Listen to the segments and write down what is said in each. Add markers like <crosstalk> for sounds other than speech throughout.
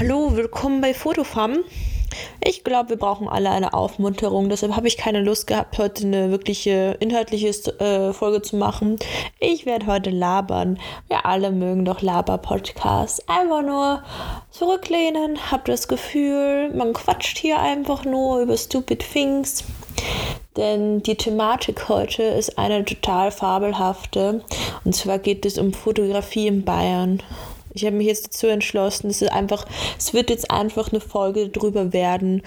Hallo, willkommen bei Fotofam. Ich glaube, wir brauchen alle eine Aufmunterung. Deshalb habe ich keine Lust gehabt, heute eine wirkliche inhaltliche äh, Folge zu machen. Ich werde heute labern. Wir alle mögen doch Laber-Podcasts. Einfach nur zurücklehnen, habt das Gefühl, man quatscht hier einfach nur über stupid things. Denn die Thematik heute ist eine total fabelhafte. Und zwar geht es um Fotografie in Bayern. Ich habe mich jetzt dazu entschlossen, es ist einfach, es wird jetzt einfach eine Folge darüber werden,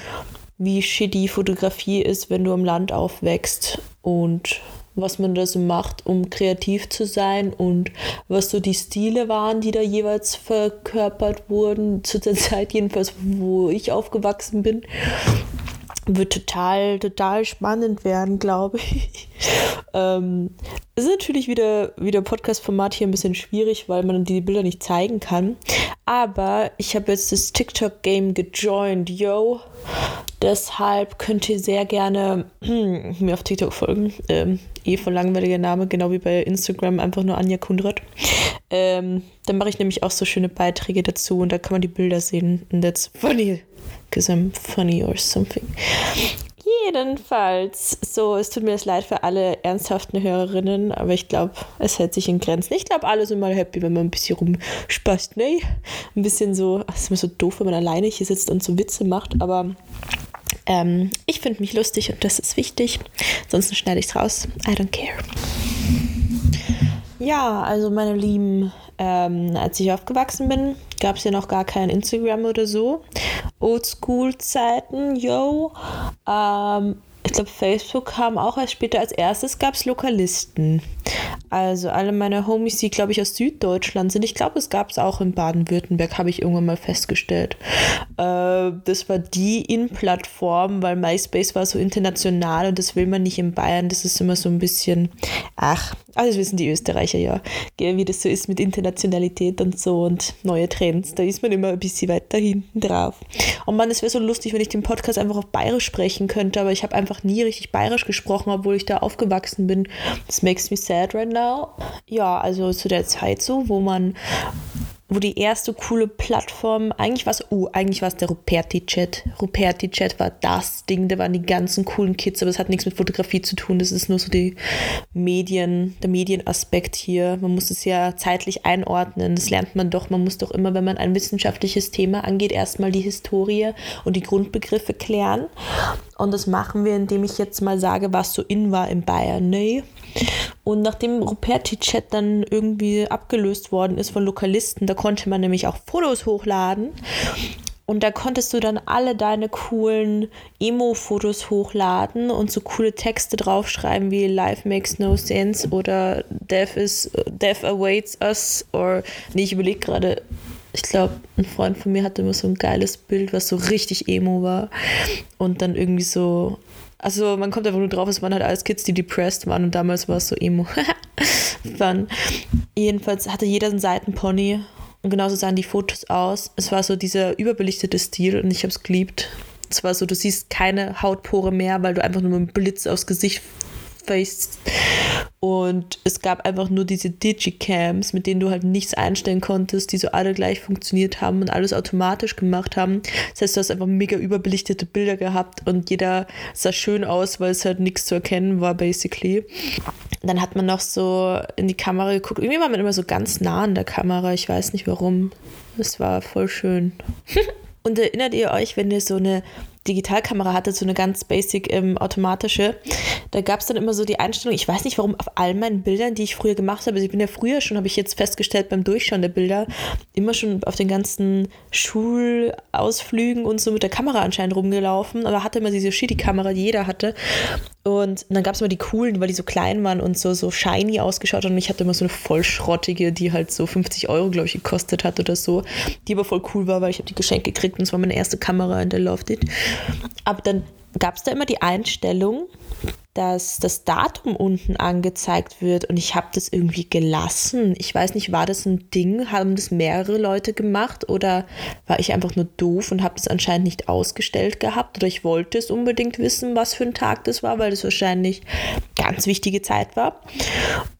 wie shitty Fotografie ist, wenn du im Land aufwächst und was man da so macht, um kreativ zu sein und was so die Stile waren, die da jeweils verkörpert wurden, zu der <laughs> Zeit jedenfalls, wo ich aufgewachsen bin wird total, total spannend werden, glaube ich. <laughs> ähm, ist natürlich wieder, wieder Podcast-Format hier ein bisschen schwierig, weil man die Bilder nicht zeigen kann. Aber ich habe jetzt das TikTok-Game gejoint, yo. Deshalb könnt ihr sehr gerne <clears throat> mir auf TikTok folgen. Ähm, eh voll langweiliger Name, genau wie bei Instagram, einfach nur Anja Kundrat. Ähm, dann mache ich nämlich auch so schöne Beiträge dazu und da kann man die Bilder sehen. Und that's funny because I'm funny or something. Jedenfalls, so, es tut mir das leid für alle ernsthaften Hörerinnen, aber ich glaube, es hält sich in Grenzen. Ich glaube, alle sind mal happy, wenn man ein bisschen rumspaßt, ne? Ein bisschen so, es ist immer so doof, wenn man alleine hier sitzt und so Witze macht, aber ähm, ich finde mich lustig und das ist wichtig. Ansonsten schneide ich es raus. I don't care. Ja, also meine Lieben, ähm, als ich aufgewachsen bin, gab es ja noch gar kein Instagram oder so. Oldschool-Zeiten, yo. Ähm, ich glaube, Facebook kam auch erst später. Als erstes gab es Lokalisten. Also alle meine Homies, die, glaube ich, aus Süddeutschland sind. Ich glaube, es gab es auch in Baden-Württemberg, habe ich irgendwann mal festgestellt. Äh, das war die In-Plattform, weil MySpace war so international und das will man nicht in Bayern. Das ist immer so ein bisschen, ach, also das wissen die Österreicher ja, wie das so ist mit Internationalität und so und neue Trends. Da ist man immer ein bisschen weiter hinten drauf. Und man, es wäre so lustig, wenn ich den Podcast einfach auf Bayerisch sprechen könnte, aber ich habe einfach nie richtig Bayerisch gesprochen, obwohl ich da aufgewachsen bin. Das makes me sad right now. Ja, also zu der Zeit so, wo man wo die erste coole Plattform, eigentlich war es, oh, eigentlich war es der Ruperti-Chat. Ruperti-Chat war das Ding, da waren die ganzen coolen Kids, aber es hat nichts mit Fotografie zu tun, das ist nur so die Medien, der Medienaspekt hier. Man muss es ja zeitlich einordnen, das lernt man doch, man muss doch immer, wenn man ein wissenschaftliches Thema angeht, erstmal die Historie und die Grundbegriffe klären. Und das machen wir, indem ich jetzt mal sage, was so in war in Bayern. Nee. Und nachdem Ruperti-Chat dann irgendwie abgelöst worden ist von Lokalisten, da konnte man nämlich auch Fotos hochladen. Und da konntest du dann alle deine coolen Emo-Fotos hochladen und so coole Texte draufschreiben wie Life makes no sense oder Death is Death awaits us or nee, ich überlege gerade, ich glaube, ein Freund von mir hatte immer so ein geiles Bild, was so richtig Emo war. Und dann irgendwie so also man kommt einfach nur drauf, es waren halt alles Kids, die depressed waren und damals war es so emo. <laughs> Fun. Jedenfalls hatte jeder einen Seitenpony und genauso sahen die Fotos aus. Es war so dieser überbelichtete Stil und ich habe es geliebt. Es war so, du siehst keine Hautpore mehr, weil du einfach nur mit einem Blitz aufs Gesicht faced. Und es gab einfach nur diese Digicams, mit denen du halt nichts einstellen konntest, die so alle gleich funktioniert haben und alles automatisch gemacht haben. Das heißt, du hast einfach mega überbelichtete Bilder gehabt und jeder sah schön aus, weil es halt nichts zu erkennen war, basically. Dann hat man noch so in die Kamera geguckt. Irgendwie war man immer so ganz nah an der Kamera. Ich weiß nicht warum. Es war voll schön. <laughs> und erinnert ihr euch, wenn ihr so eine Digitalkamera hatte, so eine ganz basic ähm, automatische. Da gab es dann immer so die Einstellung, ich weiß nicht warum, auf all meinen Bildern, die ich früher gemacht habe, also ich bin ja früher schon, habe ich jetzt festgestellt beim Durchschauen der Bilder, immer schon auf den ganzen Schulausflügen und so mit der Kamera anscheinend rumgelaufen, aber hatte immer diese Shitty-Kamera, die jeder hatte. Und dann gab es immer die coolen, weil die so klein waren und so, so shiny ausgeschaut haben. Und ich hatte immer so eine vollschrottige, die halt so 50 Euro, glaube ich, gekostet hat oder so. Die aber voll cool war, weil ich habe die geschenkt gekriegt und es war meine erste Kamera in der Lofted. Aber dann gab es da immer die Einstellung, dass das Datum unten angezeigt wird und ich habe das irgendwie gelassen. Ich weiß nicht, war das ein Ding? Haben das mehrere Leute gemacht oder war ich einfach nur doof und habe das anscheinend nicht ausgestellt gehabt oder ich wollte es unbedingt wissen, was für ein Tag das war, weil das wahrscheinlich ganz wichtige Zeit war.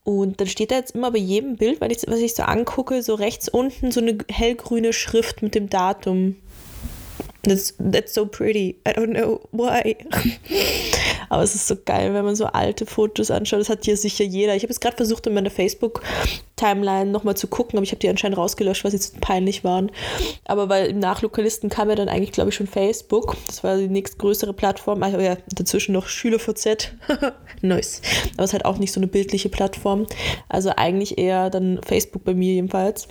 Und dann steht da jetzt immer bei jedem Bild, was ich so angucke, so rechts unten so eine hellgrüne Schrift mit dem Datum That's, that's so pretty. I don't know why. <laughs> Aber es ist so geil, wenn man so alte Fotos anschaut. Das hat hier sicher jeder. Ich habe jetzt gerade versucht, in meiner Facebook-Timeline nochmal zu gucken, aber ich habe die anscheinend rausgelöscht, weil sie zu peinlich waren. Aber weil im Nachlokalisten kam ja dann eigentlich, glaube ich, schon Facebook. Das war die nächstgrößere Plattform. Also ja, dazwischen noch SchülerVZ. <laughs> nice. Aber es ist halt auch nicht so eine bildliche Plattform. Also eigentlich eher dann Facebook bei mir jedenfalls.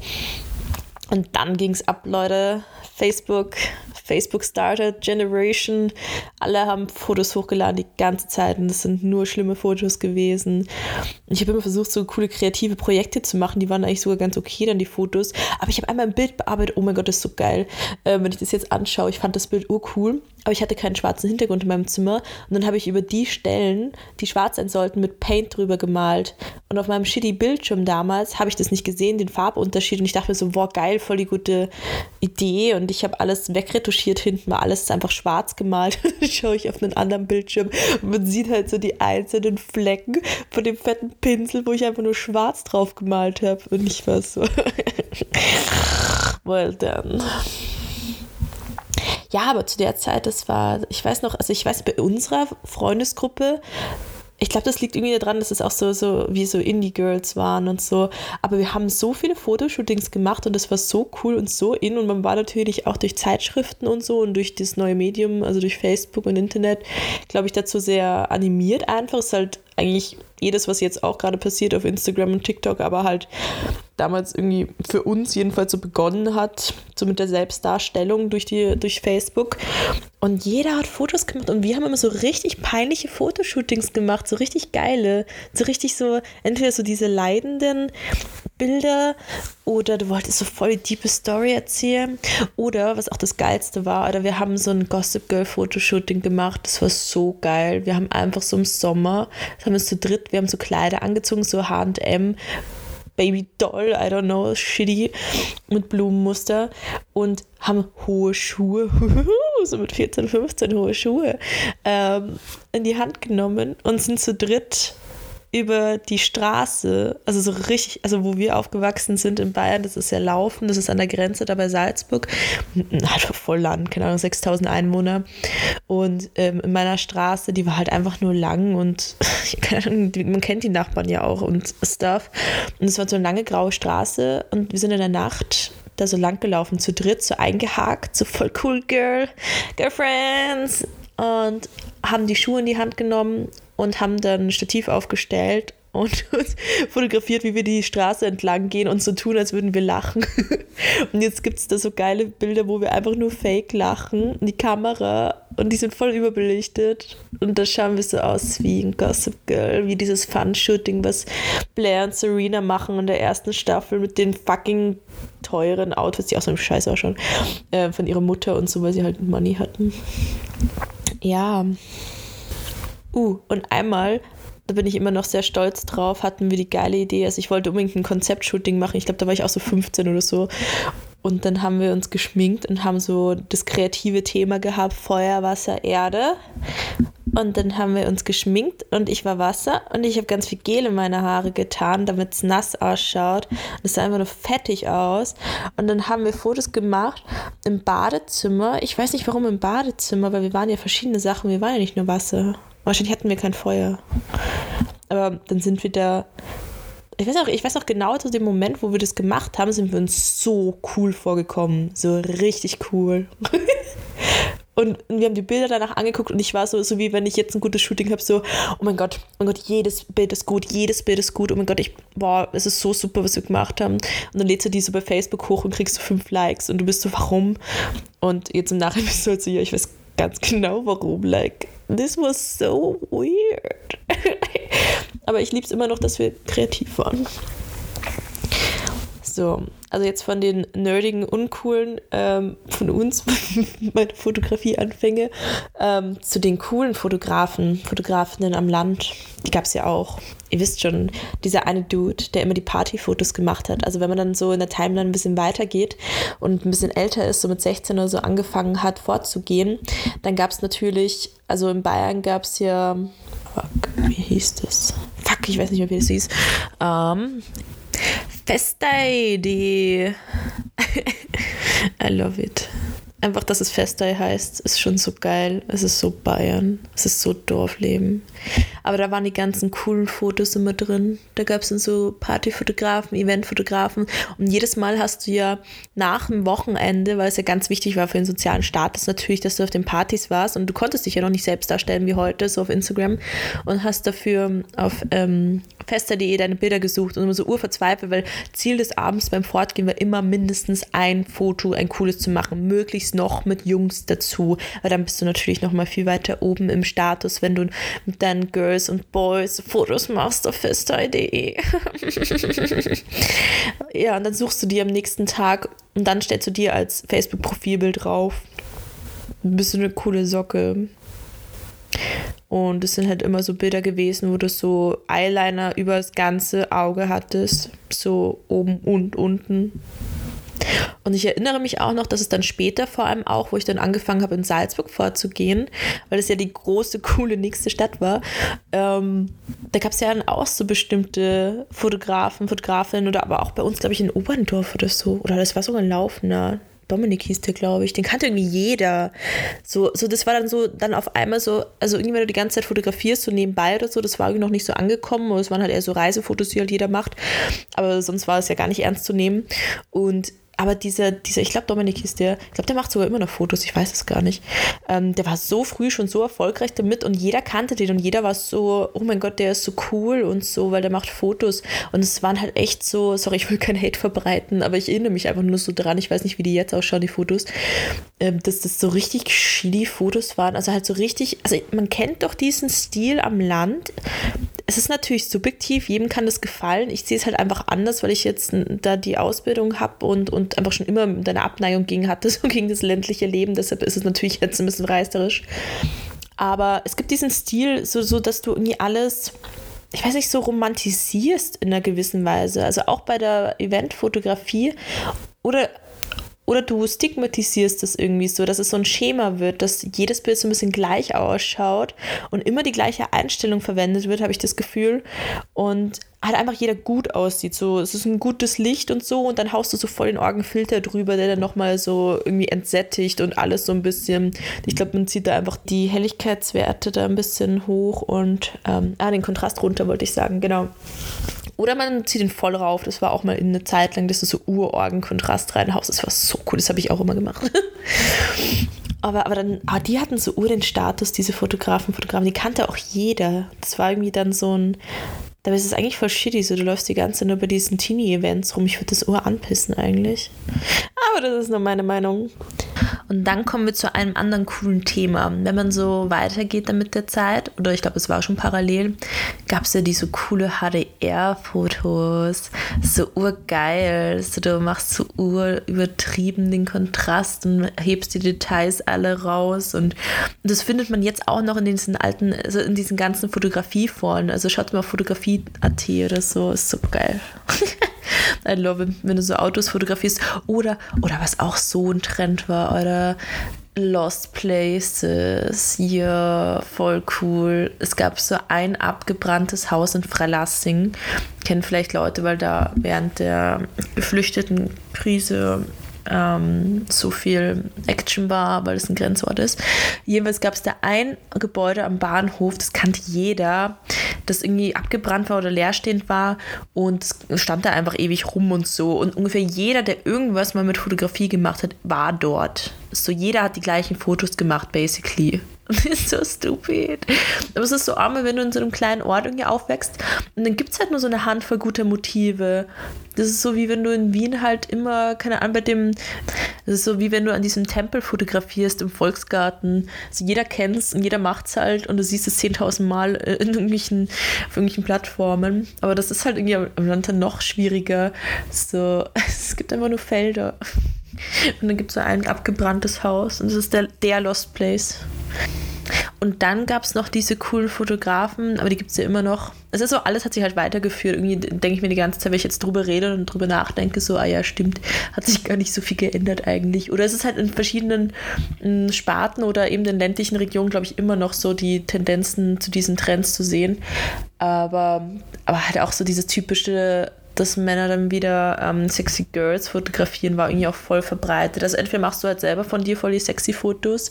Und dann ging es ab, Leute. Facebook, Facebook Starter Generation. Alle haben Fotos hochgeladen die ganze Zeit und das sind nur schlimme Fotos gewesen. Ich habe immer versucht, so coole kreative Projekte zu machen. Die waren eigentlich sogar ganz okay, dann die Fotos. Aber ich habe einmal ein Bild bearbeitet. Oh mein Gott, das ist so geil. Äh, wenn ich das jetzt anschaue, ich fand das Bild urcool aber ich hatte keinen schwarzen Hintergrund in meinem Zimmer. Und dann habe ich über die Stellen, die schwarz sein sollten, mit Paint drüber gemalt. Und auf meinem shitty Bildschirm damals habe ich das nicht gesehen, den Farbunterschied. Und ich dachte mir so, boah, geil, voll die gute Idee. Und ich habe alles wegretuschiert hinten, war alles einfach schwarz gemalt. <laughs> Dann schaue ich auf einen anderen Bildschirm und man sieht halt so die einzelnen Flecken von dem fetten Pinsel, wo ich einfach nur schwarz drauf gemalt habe. Und ich war so, <laughs> well done. Ja, aber zu der Zeit, das war, ich weiß noch, also ich weiß, bei unserer Freundesgruppe, ich glaube, das liegt irgendwie daran, dass es auch so, so wie so Indie-Girls waren und so. Aber wir haben so viele Fotoshootings gemacht und das war so cool und so in. Und man war natürlich auch durch Zeitschriften und so und durch das neue Medium, also durch Facebook und Internet, glaube ich, dazu sehr animiert einfach. Es ist halt eigentlich jedes, was jetzt auch gerade passiert auf Instagram und TikTok, aber halt damals irgendwie für uns jedenfalls so begonnen hat, so mit der Selbstdarstellung durch, die, durch Facebook. Und jeder hat Fotos gemacht und wir haben immer so richtig peinliche Fotoshootings gemacht, so richtig geile, so richtig so, entweder so diese leidenden Bilder oder du wolltest so voll die diepe Story erzählen oder was auch das Geilste war, oder wir haben so ein Gossip Girl Fotoshooting gemacht, das war so geil. Wir haben einfach so im Sommer, das haben wir zu dritt, wir haben so Kleider angezogen, so H&M Baby Doll, I don't know, shitty, mit Blumenmuster und haben hohe Schuhe, <laughs> so mit 14, 15 hohe Schuhe, ähm, in die Hand genommen und sind zu dritt über die Straße, also so richtig, also wo wir aufgewachsen sind in Bayern, das ist ja Laufen, das ist an der Grenze da bei Salzburg, hat voll Land, keine Ahnung, 6000 Einwohner. Und ähm, in meiner Straße, die war halt einfach nur lang und <laughs> man kennt die Nachbarn ja auch und Stuff. Und es war so eine lange graue Straße und wir sind in der Nacht da so lang gelaufen, zu dritt, so eingehakt, so voll cool, Girl, Girlfriends. Und haben die Schuhe in die Hand genommen und haben dann ein Stativ aufgestellt und <laughs> fotografiert, wie wir die Straße entlang gehen und so tun, als würden wir lachen. <laughs> Und jetzt gibt es da so geile Bilder, wo wir einfach nur fake lachen, die Kamera und die sind voll überbelichtet. Und da schauen wir so aus wie ein Gossip Girl, wie dieses Fun-Shooting, was Blair und Serena machen in der ersten Staffel mit den fucking teuren Outfits, die auch so ein Scheiß auch schon, äh, von ihrer Mutter und so, weil sie halt Money hatten. Ja. Uh, und einmal, da bin ich immer noch sehr stolz drauf, hatten wir die geile Idee. Also ich wollte unbedingt ein Konzeptshooting machen. Ich glaube, da war ich auch so 15 oder so. Und dann haben wir uns geschminkt und haben so das kreative Thema gehabt, Feuer, Wasser, Erde. Und dann haben wir uns geschminkt und ich war Wasser und ich habe ganz viel Gel in meine Haare getan, damit es nass ausschaut. Das sah einfach nur fettig aus. Und dann haben wir Fotos gemacht im Badezimmer. Ich weiß nicht warum im Badezimmer, weil wir waren ja verschiedene Sachen. Wir waren ja nicht nur Wasser. Wahrscheinlich hatten wir kein Feuer. Aber dann sind wir da. Ich weiß, auch, ich weiß noch genau zu dem Moment, wo wir das gemacht haben, sind wir uns so cool vorgekommen. So richtig cool. <laughs> Und wir haben die Bilder danach angeguckt und ich war so, so wie wenn ich jetzt ein gutes Shooting habe, so, oh mein Gott, oh mein Gott, jedes Bild ist gut, jedes Bild ist gut, oh mein Gott, ich, boah, es ist so super, was wir gemacht haben. Und dann lädst du die so bei Facebook hoch und kriegst so fünf Likes und du bist so, warum? Und jetzt im Nachhinein <laughs> bist du halt so, ja, ich weiß ganz genau warum, like, this was so weird. <laughs> Aber ich liebe es immer noch, dass wir kreativ waren. So, also jetzt von den nerdigen, uncoolen ähm, von uns, <laughs> meine Fotografieanfänge, ähm, zu den coolen Fotografen, Fotografinnen am Land. Die gab es ja auch. Ihr wisst schon, dieser eine Dude, der immer die Partyfotos gemacht hat. Also wenn man dann so in der Timeline ein bisschen weitergeht und ein bisschen älter ist, so mit 16 oder so angefangen hat vorzugehen, dann gab es natürlich, also in Bayern gab es ja, fuck, wie hieß das? Fuck, ich weiß nicht mehr, wie das hieß. Ähm, Festa die <laughs> I love it. Einfach, dass es Festei heißt, ist schon so geil. Es ist so Bayern. Es ist so Dorfleben. Aber da waren die ganzen coolen Fotos immer drin. Da gab es dann so Partyfotografen, Eventfotografen. Und jedes Mal hast du ja nach dem Wochenende, weil es ja ganz wichtig war für den sozialen Status natürlich, dass du auf den Partys warst und du konntest dich ja noch nicht selbst darstellen wie heute, so auf Instagram. Und hast dafür auf ähm, fester.de deine Bilder gesucht und immer so urverzweifelt, weil Ziel des Abends beim Fortgehen war immer mindestens ein Foto, ein cooles zu machen. Möglichst noch mit Jungs dazu, weil dann bist du natürlich noch mal viel weiter oben im Status, wenn du mit deinen Girls und Boys Fotos machst auf fester.de. <laughs> ja, und dann suchst du die am nächsten Tag und dann stellst du dir als Facebook-Profilbild drauf. Bist du eine coole Socke. Und es sind halt immer so Bilder gewesen, wo du so Eyeliner über das ganze Auge hattest. So oben und unten. Und ich erinnere mich auch noch, dass es dann später vor allem auch, wo ich dann angefangen habe, in Salzburg vorzugehen, weil es ja die große, <laughs> coole nächste Stadt war, ähm, da gab es ja dann auch so bestimmte Fotografen, Fotografinnen oder aber auch bei uns, glaube ich, in Oberndorf oder so. Oder das war sogar ein Laufender. Dominik hieß der, glaube ich. Den kannte irgendwie jeder. So, so, das war dann so, dann auf einmal so, also irgendwie, wenn du die ganze Zeit fotografierst, so nebenbei oder so, das war irgendwie noch nicht so angekommen. Es waren halt eher so Reisefotos, die halt jeder macht. Aber sonst war es ja gar nicht ernst zu nehmen. Und aber dieser, dieser ich glaube, Dominik ist der, ich glaube, der macht sogar immer noch Fotos, ich weiß es gar nicht. Ähm, der war so früh schon so erfolgreich damit und jeder kannte den und jeder war so, oh mein Gott, der ist so cool und so, weil der macht Fotos. Und es waren halt echt so, sorry, ich will kein Hate verbreiten, aber ich erinnere mich einfach nur so dran, ich weiß nicht, wie die jetzt ausschauen, die Fotos, ähm, dass das so richtig shitty Fotos waren. Also halt so richtig, also man kennt doch diesen Stil am Land, es ist natürlich subjektiv, jedem kann das gefallen. Ich sehe es halt einfach anders, weil ich jetzt da die Ausbildung habe und, und einfach schon immer eine Abneigung gegen hatte, so <laughs> gegen das ländliche Leben. Deshalb ist es natürlich jetzt ein bisschen reißerisch. Aber es gibt diesen Stil, so, so dass du irgendwie alles, ich weiß nicht, so romantisierst in einer gewissen Weise. Also auch bei der Eventfotografie oder oder du stigmatisierst es irgendwie so, dass es so ein Schema wird, dass jedes Bild so ein bisschen gleich ausschaut und immer die gleiche Einstellung verwendet wird, habe ich das Gefühl. Und halt einfach jeder gut aussieht. So, es ist ein gutes Licht und so, und dann haust du so voll den Orgenfilter drüber, der dann nochmal so irgendwie entsättigt und alles so ein bisschen. Ich glaube, man zieht da einfach die Helligkeitswerte da ein bisschen hoch und ähm, ah, den Kontrast runter, wollte ich sagen, genau. Oder man zieht ihn voll rauf. Das war auch mal in eine Zeit lang, dass du so Urorgen-Kontrast reinhaust. Das war so cool. Das habe ich auch immer gemacht. <laughs> aber, aber dann, aber die hatten so ur den Status, diese Fotografen, Fotografen. Die kannte auch jeder. Das war irgendwie dann so ein. Dabei ist es eigentlich voll shitty, so du läufst die ganze Zeit nur bei diesen Teenie-Events rum. Ich würde das Ur anpissen eigentlich. Aber das ist nur meine Meinung. Und dann kommen wir zu einem anderen coolen Thema. Wenn man so weitergeht dann mit der Zeit, oder ich glaube, es war schon parallel, gab es ja diese coole HDR-Fotos. So urgeil. So, du machst so ur übertrieben den Kontrast und hebst die Details alle raus. Und das findet man jetzt auch noch in diesen alten, also in diesen ganzen Fotografieforen. Also schaut mal Fotografie.at oder so. Ist so geil. <laughs> I love it, wenn du so Autos fotografierst. Oder, oder was auch so ein Trend war, oder Lost Places, hier voll cool. Es gab so ein abgebranntes Haus in Freilassing. Kennen vielleicht Leute, weil da während der geflüchteten Krise ähm, so viel Action war, weil es ein Grenzort ist. Jedenfalls gab es da ein Gebäude am Bahnhof, das kannte jeder, das irgendwie abgebrannt war oder leerstehend war und stand da einfach ewig rum und so. Und ungefähr jeder, der irgendwas mal mit Fotografie gemacht hat, war dort. So jeder hat die gleichen Fotos gemacht, basically. <laughs> Ist so stupid. Aber es ist so arme, wenn du in so einem kleinen Ort irgendwie aufwächst und dann gibt es halt nur so eine Handvoll guter Motive. Das ist so wie wenn du in Wien halt immer, keine Ahnung, bei dem, das ist so wie wenn du an diesem Tempel fotografierst im Volksgarten. Also jeder kennt es und jeder macht es halt und du siehst es 10.000 Mal in irgendwelchen, auf irgendwelchen Plattformen. Aber das ist halt irgendwie am Land dann noch schwieriger. So, <laughs> es gibt einfach nur Felder. Und dann gibt es so ein abgebranntes Haus und das ist der, der Lost Place. Und dann gab es noch diese coolen Fotografen, aber die gibt es ja immer noch. Es ist so, alles hat sich halt weitergeführt. Irgendwie denke ich mir die ganze Zeit, wenn ich jetzt drüber rede und drüber nachdenke, so, ah ja, stimmt, hat sich gar nicht so viel geändert eigentlich. Oder es ist halt in verschiedenen m, Sparten oder eben in ländlichen Regionen, glaube ich, immer noch so die Tendenzen zu diesen Trends zu sehen. Aber, aber halt auch so dieses typische dass Männer dann wieder ähm, sexy Girls fotografieren, war irgendwie auch voll verbreitet. Also entweder machst du halt selber von dir voll die sexy Fotos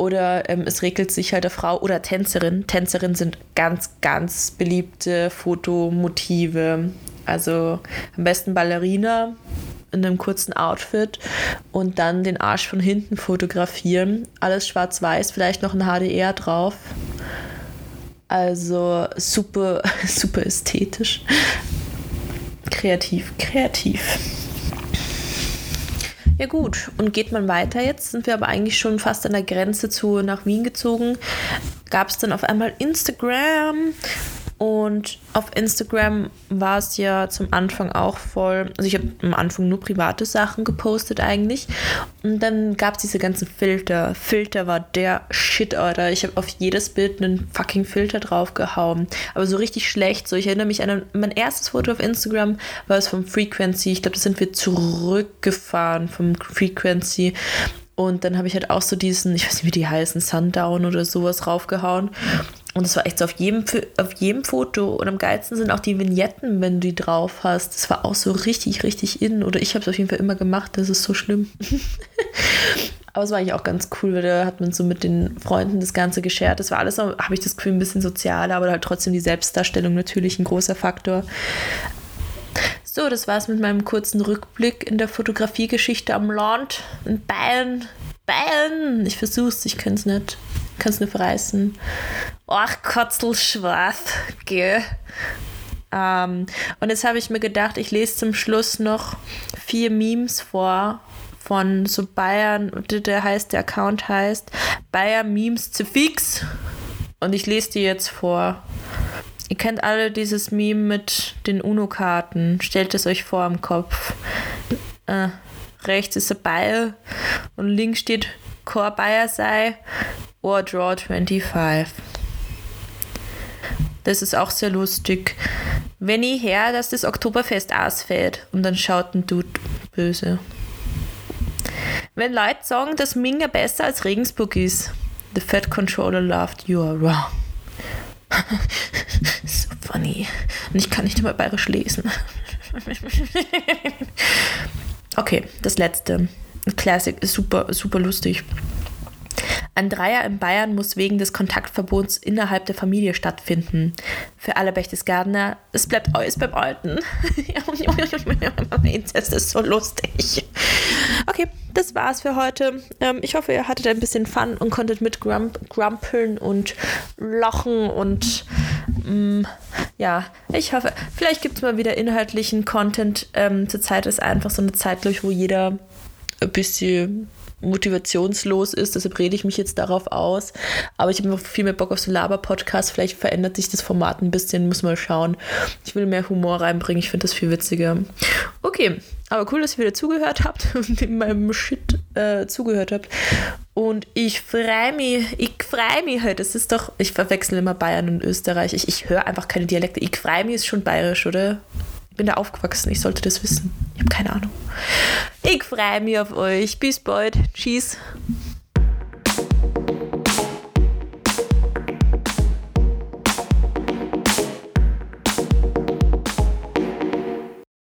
oder ähm, es regelt sich halt eine Frau oder Tänzerin. Tänzerinnen sind ganz, ganz beliebte Fotomotive. Also am besten Ballerina in einem kurzen Outfit und dann den Arsch von hinten fotografieren. Alles schwarz-weiß, vielleicht noch ein HDR drauf. Also super, <laughs> super ästhetisch. Kreativ, kreativ. Ja gut, und geht man weiter jetzt, sind wir aber eigentlich schon fast an der Grenze zu nach Wien gezogen. Gab es dann auf einmal Instagram und auf Instagram war es ja zum Anfang auch voll. Also ich habe am Anfang nur private Sachen gepostet eigentlich. Und dann gab es diese ganzen Filter. Filter war der Shit, Alter. Ich habe auf jedes Bild einen fucking Filter draufgehauen. Aber so richtig schlecht. So, ich erinnere mich an mein erstes Foto auf Instagram war es vom Frequency. Ich glaube, da sind wir zurückgefahren vom Frequency. Und dann habe ich halt auch so diesen, ich weiß nicht, wie die heißen, Sundown oder sowas raufgehauen. Und es war echt so auf jedem, auf jedem Foto. Und am geilsten sind auch die Vignetten, wenn du die drauf hast. Das war auch so richtig, richtig in. Oder ich habe es auf jeden Fall immer gemacht. Das ist so schlimm. <laughs> Aber es war eigentlich auch ganz cool, weil da hat man so mit den Freunden das Ganze geshared. Das war alles, habe ich das Gefühl, ein bisschen sozialer, aber halt trotzdem die Selbstdarstellung natürlich ein großer Faktor. So, das war's mit meinem kurzen Rückblick in der Fotografiegeschichte am Land in Bayern. Bayern! Ich versuch's, ich kann's nicht. Kann's nur verreißen. Ach, Kotzelschwarz, gell? Ähm, und jetzt habe ich mir gedacht, ich lese zum Schluss noch vier Memes vor von so Bayern, der heißt, der Account heißt Bayern Memes zu fix. Und ich lese die jetzt vor. Ihr kennt alle dieses Meme mit den UNO-Karten. Stellt es euch vor im Kopf. Äh, rechts ist ein Bayer und links steht Core Bayer sei or Draw 25. Das ist auch sehr lustig. Wenn ich her, dass das Oktoberfest ausfällt und dann schaut ein Dude böse. Wenn Leute sagen, dass Minga besser als Regensburg ist, the Fat Controller laughed, you are wrong. <laughs> so funny. Und ich kann nicht immer bayerisch lesen. <laughs> okay, das letzte. Classic super, super lustig. Ein Dreier in Bayern muss wegen des Kontaktverbots innerhalb der Familie stattfinden. Für alle Berchtesgadener, es bleibt alles beim Alten. <laughs> das ist so lustig. Okay, das war's für heute. Ähm, ich hoffe, ihr hattet ein bisschen Fun und konntet mit grumpeln und lachen und mm, ja, ich hoffe, vielleicht gibt es mal wieder inhaltlichen Content. Ähm, zurzeit ist einfach so eine Zeit, ich, wo jeder ein bisschen motivationslos ist, deshalb rede ich mich jetzt darauf aus. Aber ich habe viel mehr Bock auf so Laber-Podcasts. Vielleicht verändert sich das Format ein bisschen, muss mal schauen. Ich will mehr Humor reinbringen, ich finde das viel witziger. Okay, aber cool, dass ihr wieder zugehört habt <laughs> und in meinem Shit äh, zugehört habt. Und ich freue mich, ich freue mich halt. Es ist doch, ich verwechsel immer Bayern und Österreich. Ich, ich höre einfach keine Dialekte. Ich freue mich ist schon bayerisch, oder? bin da aufgewachsen, ich sollte das wissen. Ich habe keine Ahnung. Ich freue mich auf euch. Bis bald. Tschüss.